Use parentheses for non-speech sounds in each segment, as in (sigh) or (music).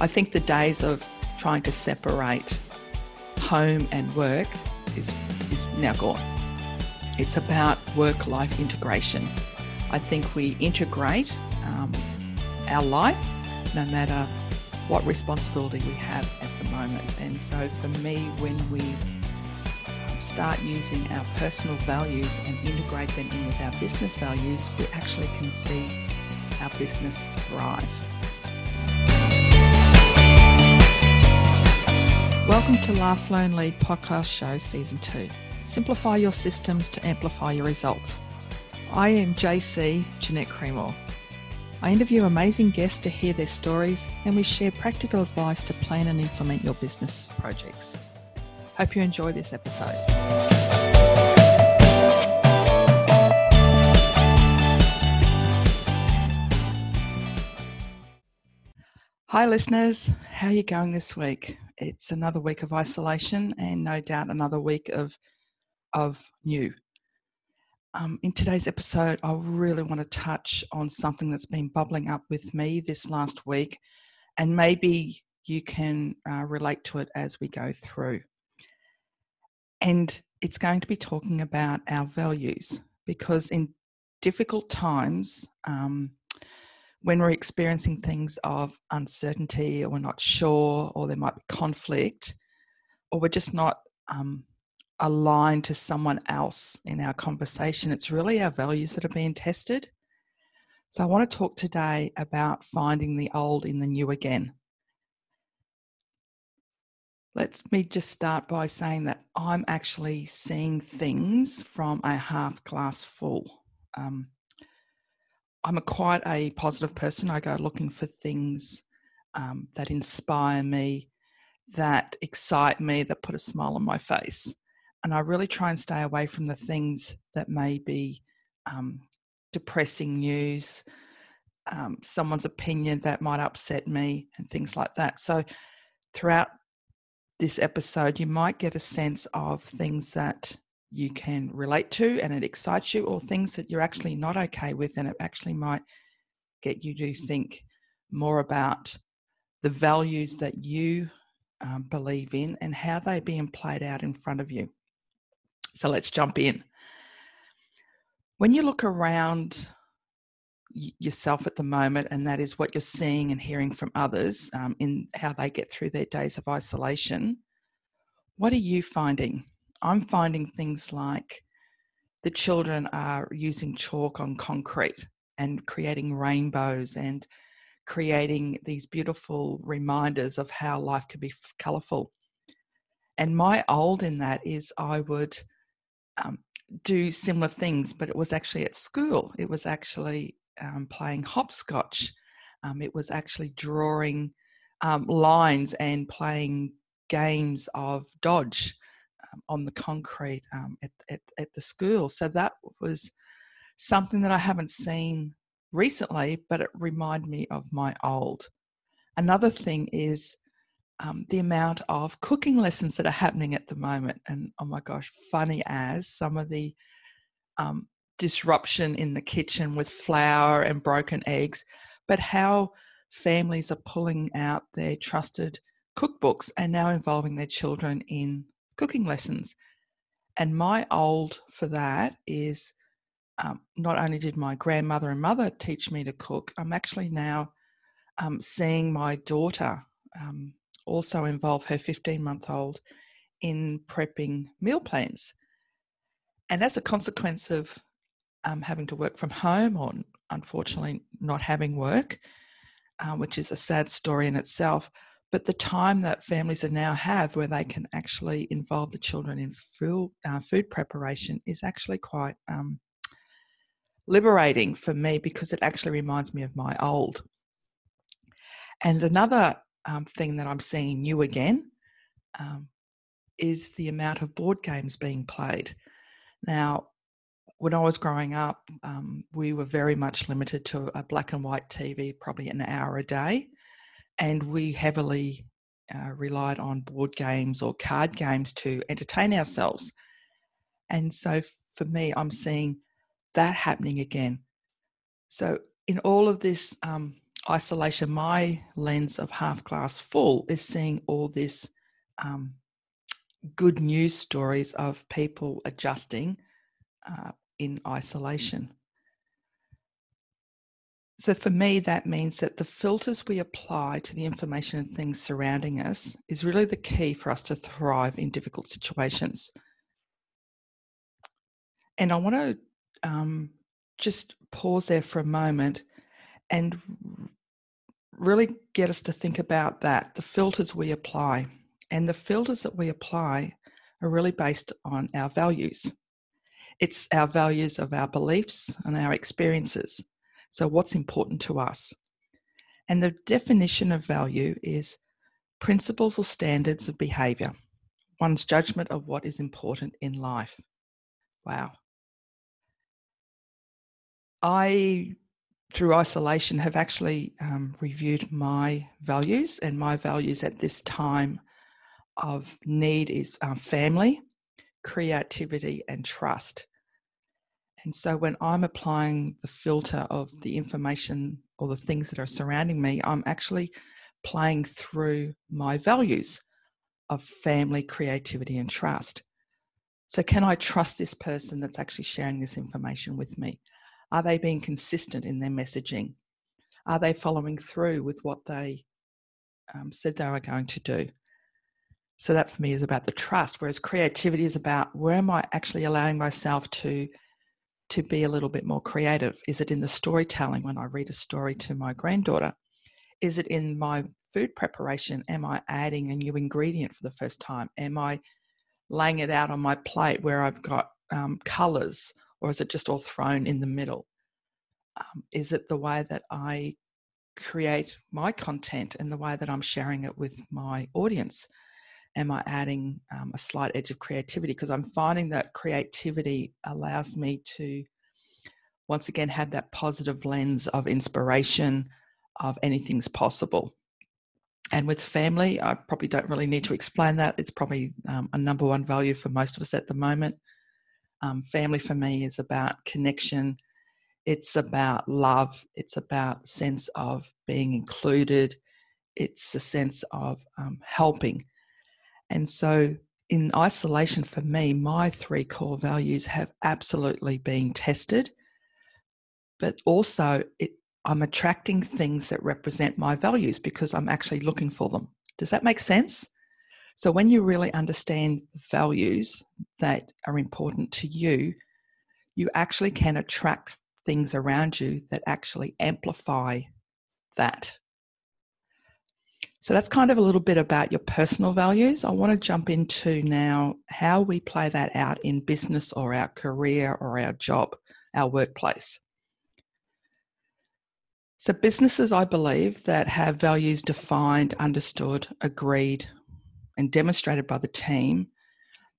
I think the days of trying to separate home and work is, is now gone. It's about work life integration. I think we integrate um, our life no matter what responsibility we have at the moment. And so for me, when we start using our personal values and integrate them in with our business values, we actually can see our business thrive. Welcome to Learn Lead podcast show season 2. Simplify your systems to amplify your results. I am JC Jeanette Cremore. I interview amazing guests to hear their stories and we share practical advice to plan and implement your business projects. Hope you enjoy this episode. Hi listeners, how are you going this week? It's another week of isolation and no doubt another week of of new. Um, in today's episode, I really want to touch on something that's been bubbling up with me this last week, and maybe you can uh, relate to it as we go through. And it's going to be talking about our values because in difficult times, um, when we're experiencing things of uncertainty or we're not sure or there might be conflict or we're just not um, aligned to someone else in our conversation, it's really our values that are being tested. So I want to talk today about finding the old in the new again. Let me just start by saying that I'm actually seeing things from a half glass full. Um, I'm a quite a positive person. I go looking for things um, that inspire me, that excite me, that put a smile on my face. And I really try and stay away from the things that may be um, depressing news, um, someone's opinion that might upset me, and things like that. So, throughout this episode, you might get a sense of things that you can relate to and it excites you, or things that you're actually not okay with, and it actually might get you to think more about the values that you um, believe in and how they're being played out in front of you. So let's jump in. When you look around yourself at the moment, and that is what you're seeing and hearing from others um, in how they get through their days of isolation, what are you finding? I'm finding things like the children are using chalk on concrete and creating rainbows and creating these beautiful reminders of how life can be colourful. And my old in that is I would um, do similar things, but it was actually at school. It was actually um, playing hopscotch. Um, it was actually drawing um, lines and playing games of dodge um, on the concrete um, at, at, at the school. So that was something that I haven't seen recently, but it reminded me of my old. Another thing is um, the amount of cooking lessons that are happening at the moment. And oh my gosh, funny as some of the um, disruption in the kitchen with flour and broken eggs, but how families are pulling out their trusted cookbooks and now involving their children in cooking lessons. And my old for that is um, not only did my grandmother and mother teach me to cook, I'm actually now um, seeing my daughter um, also involve her 15 month old in prepping meal plans. And as a consequence of um, having to work from home or unfortunately not having work, uh, which is a sad story in itself, but the time that families are now have where they can actually involve the children in food, uh, food preparation is actually quite um, liberating for me because it actually reminds me of my old. And another um, thing that I'm seeing new again um, is the amount of board games being played. Now, when I was growing up, um, we were very much limited to a black and white TV, probably an hour a day and we heavily uh, relied on board games or card games to entertain ourselves. And so for me, I'm seeing that happening again. So, in all of this um, isolation, my lens of half glass full is seeing all this um, good news stories of people adjusting uh, in isolation. So for me, that means that the filters we apply to the information and things surrounding us is really the key for us to thrive in difficult situations. And I want to um, just pause there for a moment and really get us to think about that the filters we apply. And the filters that we apply are really based on our values. It's our values of our beliefs and our experiences. So, what's important to us? And the definition of value is principles or standards of behavior, one's judgment of what is important in life. Wow. I, through isolation, have actually um, reviewed my values, and my values at this time of need is um, family, creativity, and trust. And so when I'm applying the filter of the information or the things that are surrounding me, I'm actually playing through my values of family, creativity, and trust. So, can I trust this person that's actually sharing this information with me? Are they being consistent in their messaging? Are they following through with what they um, said they were going to do? So, that for me is about the trust, whereas creativity is about where am I actually allowing myself to to be a little bit more creative? Is it in the storytelling when I read a story to my granddaughter? Is it in my food preparation? Am I adding a new ingredient for the first time? Am I laying it out on my plate where I've got um, colors, or is it just all thrown in the middle? Um, is it the way that I create my content and the way that I'm sharing it with my audience? Am I adding um, a slight edge of creativity? Because I'm finding that creativity allows me to once again have that positive lens of inspiration of anything's possible. And with family, I probably don't really need to explain that. It's probably um, a number one value for most of us at the moment. Um, family for me is about connection. It's about love. It's about sense of being included. It's a sense of um, helping and so, in isolation for me, my three core values have absolutely been tested, but also it, I'm attracting things that represent my values because I'm actually looking for them. Does that make sense? So, when you really understand values that are important to you, you actually can attract things around you that actually amplify that. So that's kind of a little bit about your personal values. I want to jump into now how we play that out in business or our career or our job, our workplace. So, businesses, I believe, that have values defined, understood, agreed, and demonstrated by the team,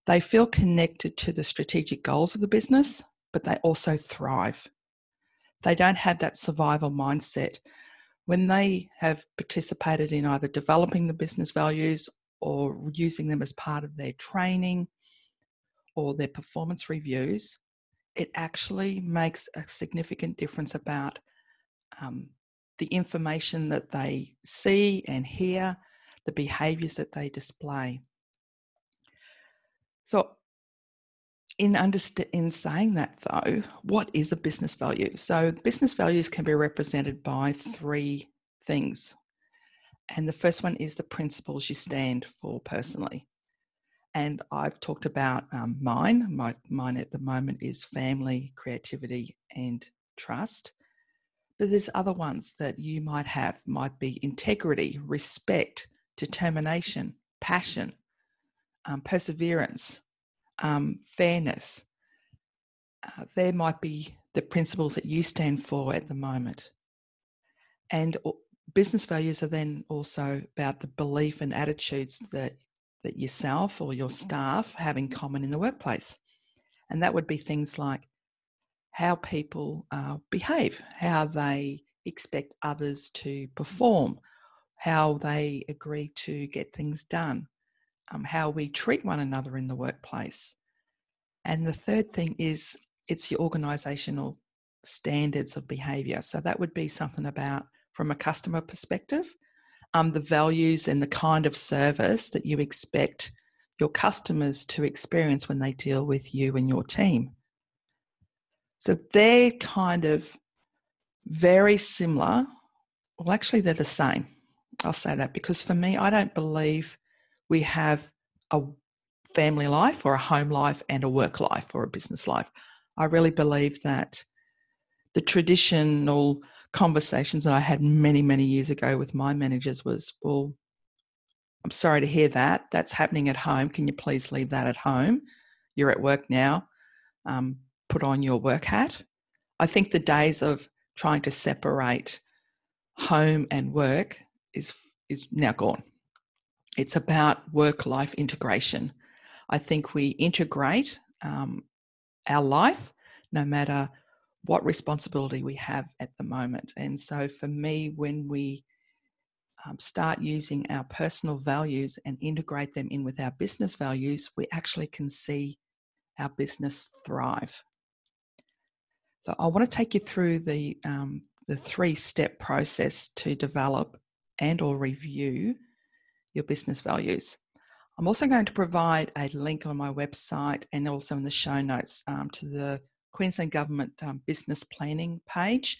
they feel connected to the strategic goals of the business, but they also thrive. They don't have that survival mindset when they have participated in either developing the business values or using them as part of their training or their performance reviews, it actually makes a significant difference about um, the information that they see and hear, the behaviors that they display. So, in underst- in saying that though, what is a business value? So business values can be represented by three things. And the first one is the principles you stand for personally. And I've talked about um, mine. My, mine at the moment is family, creativity, and trust. But there's other ones that you might have, might be integrity, respect, determination, passion, um, perseverance, um, fairness. Uh, there might be the principles that you stand for at the moment. And business values are then also about the belief and attitudes that, that yourself or your staff have in common in the workplace. And that would be things like how people uh, behave, how they expect others to perform, how they agree to get things done, um, how we treat one another in the workplace. And the third thing is it's your organisational standards of behaviour. So that would be something about from a customer perspective, um, the values and the kind of service that you expect your customers to experience when they deal with you and your team. So they're kind of very similar. Well, actually, they're the same. I'll say that because for me, I don't believe we have a family life or a home life and a work life or a business life. I really believe that the traditional conversations that I had many, many years ago with my managers was, well, I'm sorry to hear that. That's happening at home. Can you please leave that at home? You're at work now. Um, put on your work hat. I think the days of trying to separate home and work is is now gone. It's about work life integration. I think we integrate um, our life no matter what responsibility we have at the moment. And so for me, when we um, start using our personal values and integrate them in with our business values, we actually can see our business thrive. So I want to take you through the um, the three step process to develop and or review your business values. I'm also going to provide a link on my website and also in the show notes um, to the Queensland Government um, Business Planning page.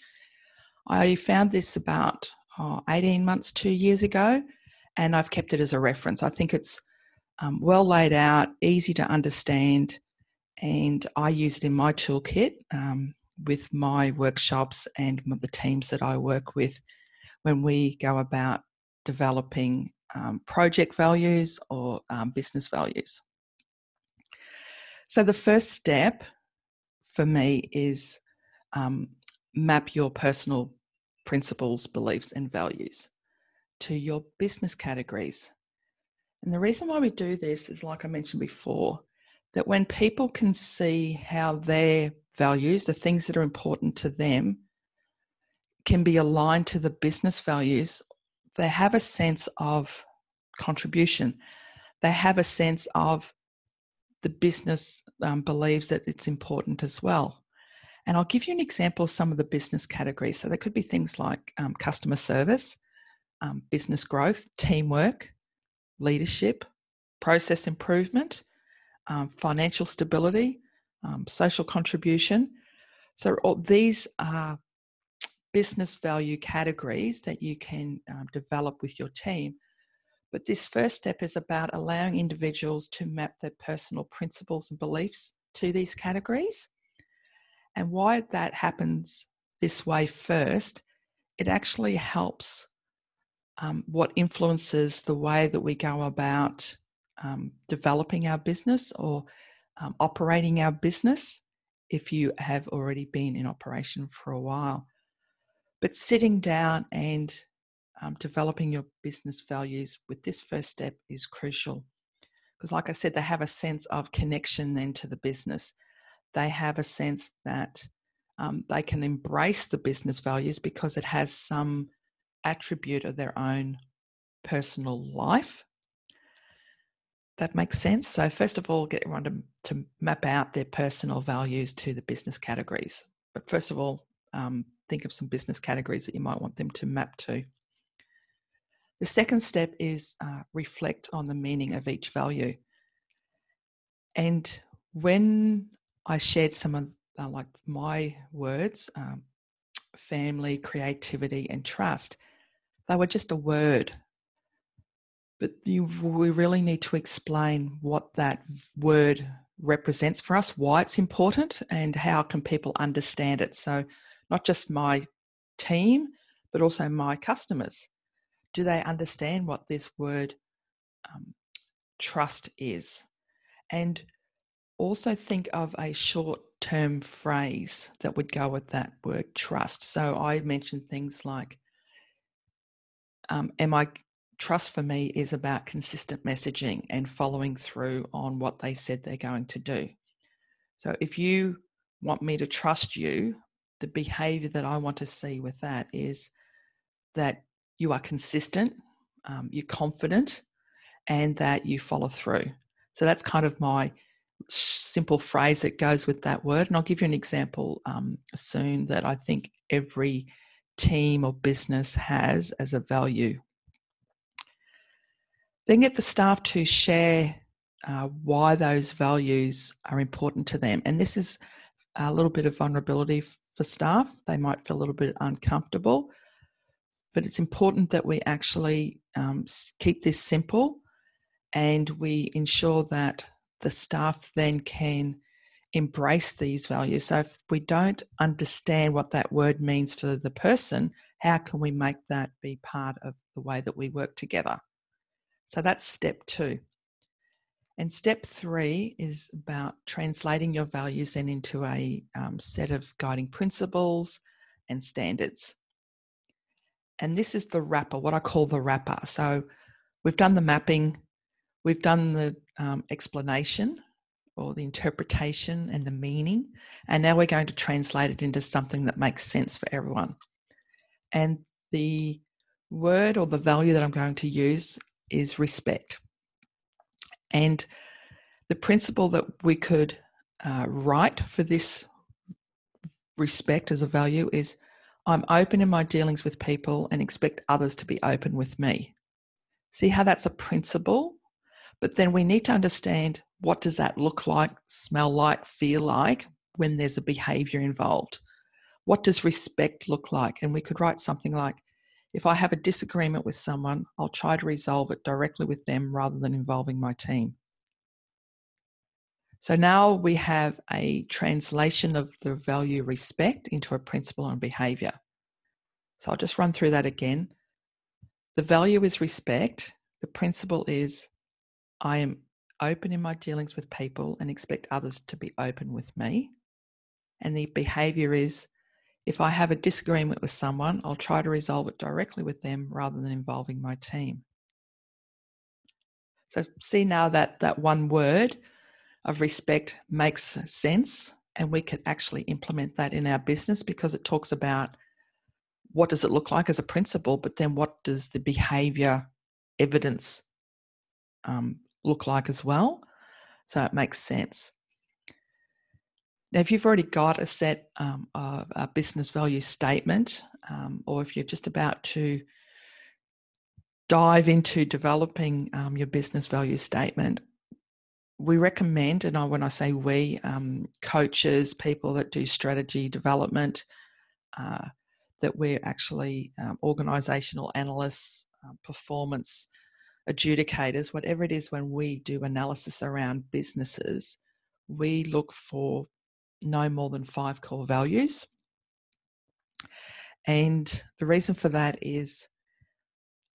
I found this about oh, 18 months, two years ago, and I've kept it as a reference. I think it's um, well laid out, easy to understand, and I use it in my toolkit um, with my workshops and the teams that I work with when we go about developing um, project values or um, business values. So, the first step for me is um, map your personal principles, beliefs, and values to your business categories. And the reason why we do this is, like I mentioned before, that when people can see how their values, the things that are important to them, can be aligned to the business values, they have a sense of contribution. They have a sense of the business um, believes that it's important as well. And I'll give you an example of some of the business categories. So there could be things like um, customer service, um, business growth, teamwork, leadership, process improvement, um, financial stability, um, social contribution. So all, these are business value categories that you can um, develop with your team but this first step is about allowing individuals to map their personal principles and beliefs to these categories. And why that happens this way first, it actually helps um, what influences the way that we go about um, developing our business or um, operating our business if you have already been in operation for a while. But sitting down and um, developing your business values with this first step is crucial. Because, like I said, they have a sense of connection then to the business. They have a sense that um, they can embrace the business values because it has some attribute of their own personal life. That makes sense. So, first of all, get everyone to, to map out their personal values to the business categories. But first of all, um, think of some business categories that you might want them to map to. The second step is uh, reflect on the meaning of each value. And when I shared some of uh, like my words, um, family, creativity, and trust, they were just a word. But you, we really need to explain what that word represents for us, why it's important, and how can people understand it. So, not just my team, but also my customers do they understand what this word um, trust is? And also think of a short term phrase that would go with that word trust. So I mentioned things like, um, am I trust for me is about consistent messaging and following through on what they said they're going to do. So if you want me to trust you, the behavior that I want to see with that is that you are consistent, um, you're confident, and that you follow through. So that's kind of my simple phrase that goes with that word. And I'll give you an example um, soon that I think every team or business has as a value. Then get the staff to share uh, why those values are important to them. And this is a little bit of vulnerability for staff. They might feel a little bit uncomfortable, but it's important that we actually um, keep this simple and we ensure that the staff then can embrace these values. So if we don't understand what that word means for the person, how can we make that be part of the way that we work together? So that's step two. And step three is about translating your values then into a um, set of guiding principles and standards. And this is the wrapper, what I call the wrapper. So we've done the mapping, we've done the um, explanation or the interpretation and the meaning. And now we're going to translate it into something that makes sense for everyone. And the word or the value that I'm going to use is respect. And the principle that we could uh, write for this respect as a value is I'm open in my dealings with people and expect others to be open with me. See how that's a principle? But then we need to understand what does that look like, smell like, feel like when there's a behavior involved? What does respect look like? And we could write something like, if I have a disagreement with someone, I'll try to resolve it directly with them rather than involving my team. So now we have a translation of the value respect into a principle and behavior. So I'll just run through that again. The value is respect. The principle is I am open in my dealings with people and expect others to be open with me. And the behavior is if I have a disagreement with someone, I'll try to resolve it directly with them rather than involving my team. So see now that that one word of respect makes sense and we can actually implement that in our business because it talks about what does it look like as a principle, but then what does the behavior evidence um, look like as well. So it makes sense. Now, if you've already got a set um, of a business value statement, um, or if you're just about to dive into developing um, your business value statement, we recommend, and I, when I say we, um, coaches, people that do strategy development, uh, that we're actually um, organizational analysts, uh, performance adjudicators, whatever it is, when we do analysis around businesses, we look for no more than five core values. And the reason for that is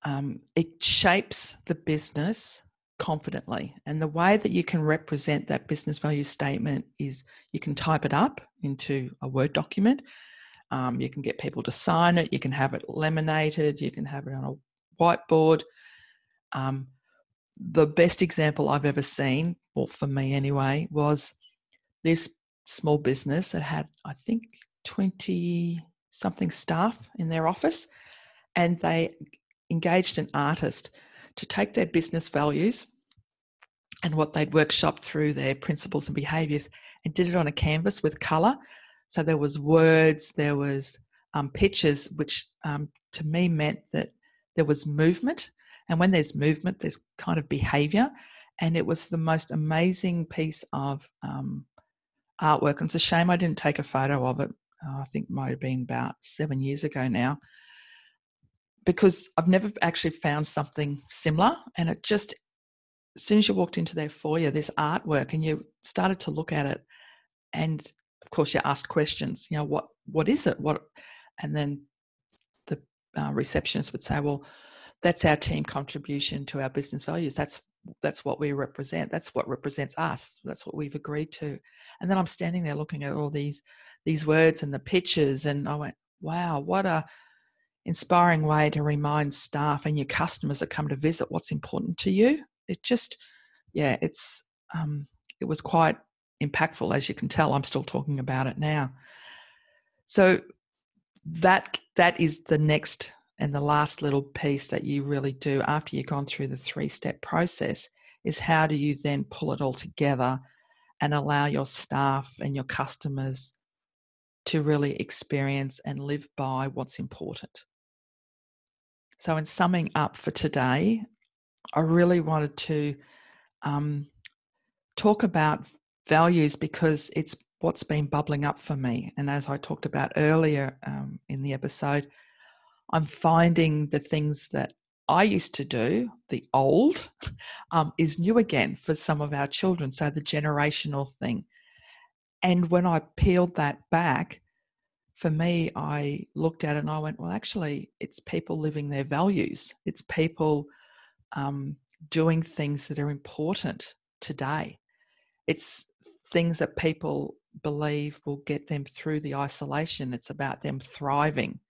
um, it shapes the business confidently. And the way that you can represent that business value statement is you can type it up into a Word document. Um, you can get people to sign it. You can have it laminated. You can have it on a whiteboard. Um, the best example I've ever seen, or for me anyway, was this small business that had, I think, 20 something staff in their office, and they engaged an artist to take their business values and what they'd workshopped through their principles and behaviors and did it on a canvas with color. So there was words, there was um, pictures, which um, to me meant that there was movement and when there's movement, there's kind of behavior. And it was the most amazing piece of um, artwork. And it's a shame I didn't take a photo of it. Uh, I think it might have been about seven years ago now. Because I've never actually found something similar. And it just, as soon as you walked into their foyer, this artwork, and you started to look at it, and of course you asked questions. You know, what what is it? What, and then the uh, receptionist would say, well, that's our team contribution to our business values that's that's what we represent that's what represents us that's what we've agreed to. And then i'm standing there looking at all these these words and the pictures and i went wow what a inspiring way to remind staff and your customers that come to visit what's important to you. It just yeah it's um it was quite impactful as you can tell i'm still talking about it now. So that that is the next and the last little piece that you really do after you've gone through the three step process is how do you then pull it all together and allow your staff and your customers to really experience and live by what's important. So, in summing up for today, I really wanted to um, talk about values because it's what's been bubbling up for me. And as I talked about earlier um, in the episode, I'm finding the things that I used to do, the old, (laughs) um, is new again for some of our children. So the generational thing. And when I peeled that back, for me, I looked at it and I went, well, actually, it's people living their values. It's people um, doing things that are important today. It's things that people believe will get them through the isolation. It's about them thriving.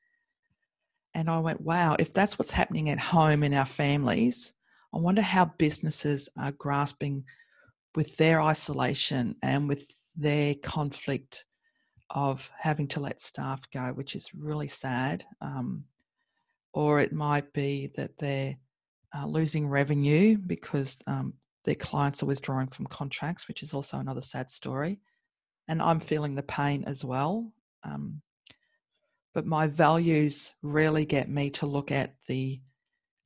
And I went, wow, if that's what's happening at home in our families, I wonder how businesses are grasping with their isolation and with their conflict of having to let staff go, which is really sad. Um, or it might be that they're uh, losing revenue because um, their clients are withdrawing from contracts, which is also another sad story. And I'm feeling the pain as well. Um, but my values really get me to look at the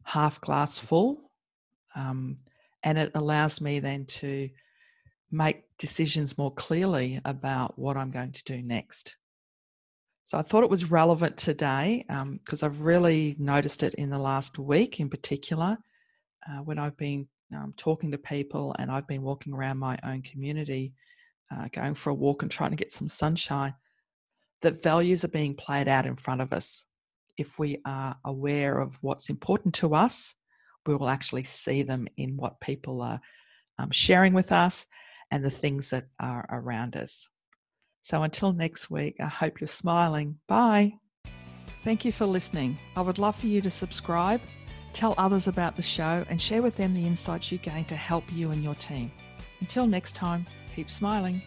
half glass full. Um, and it allows me then to make decisions more clearly about what I'm going to do next. So I thought it was relevant today because um, I've really noticed it in the last week in particular uh, when I've been um, talking to people and I've been walking around my own community, uh, going for a walk and trying to get some sunshine that values are being played out in front of us. If we are aware of what's important to us, we will actually see them in what people are um, sharing with us and the things that are around us. So until next week, I hope you're smiling. Bye. Thank you for listening. I would love for you to subscribe, tell others about the show, and share with them the insights you gain to help you and your team. Until next time, keep smiling.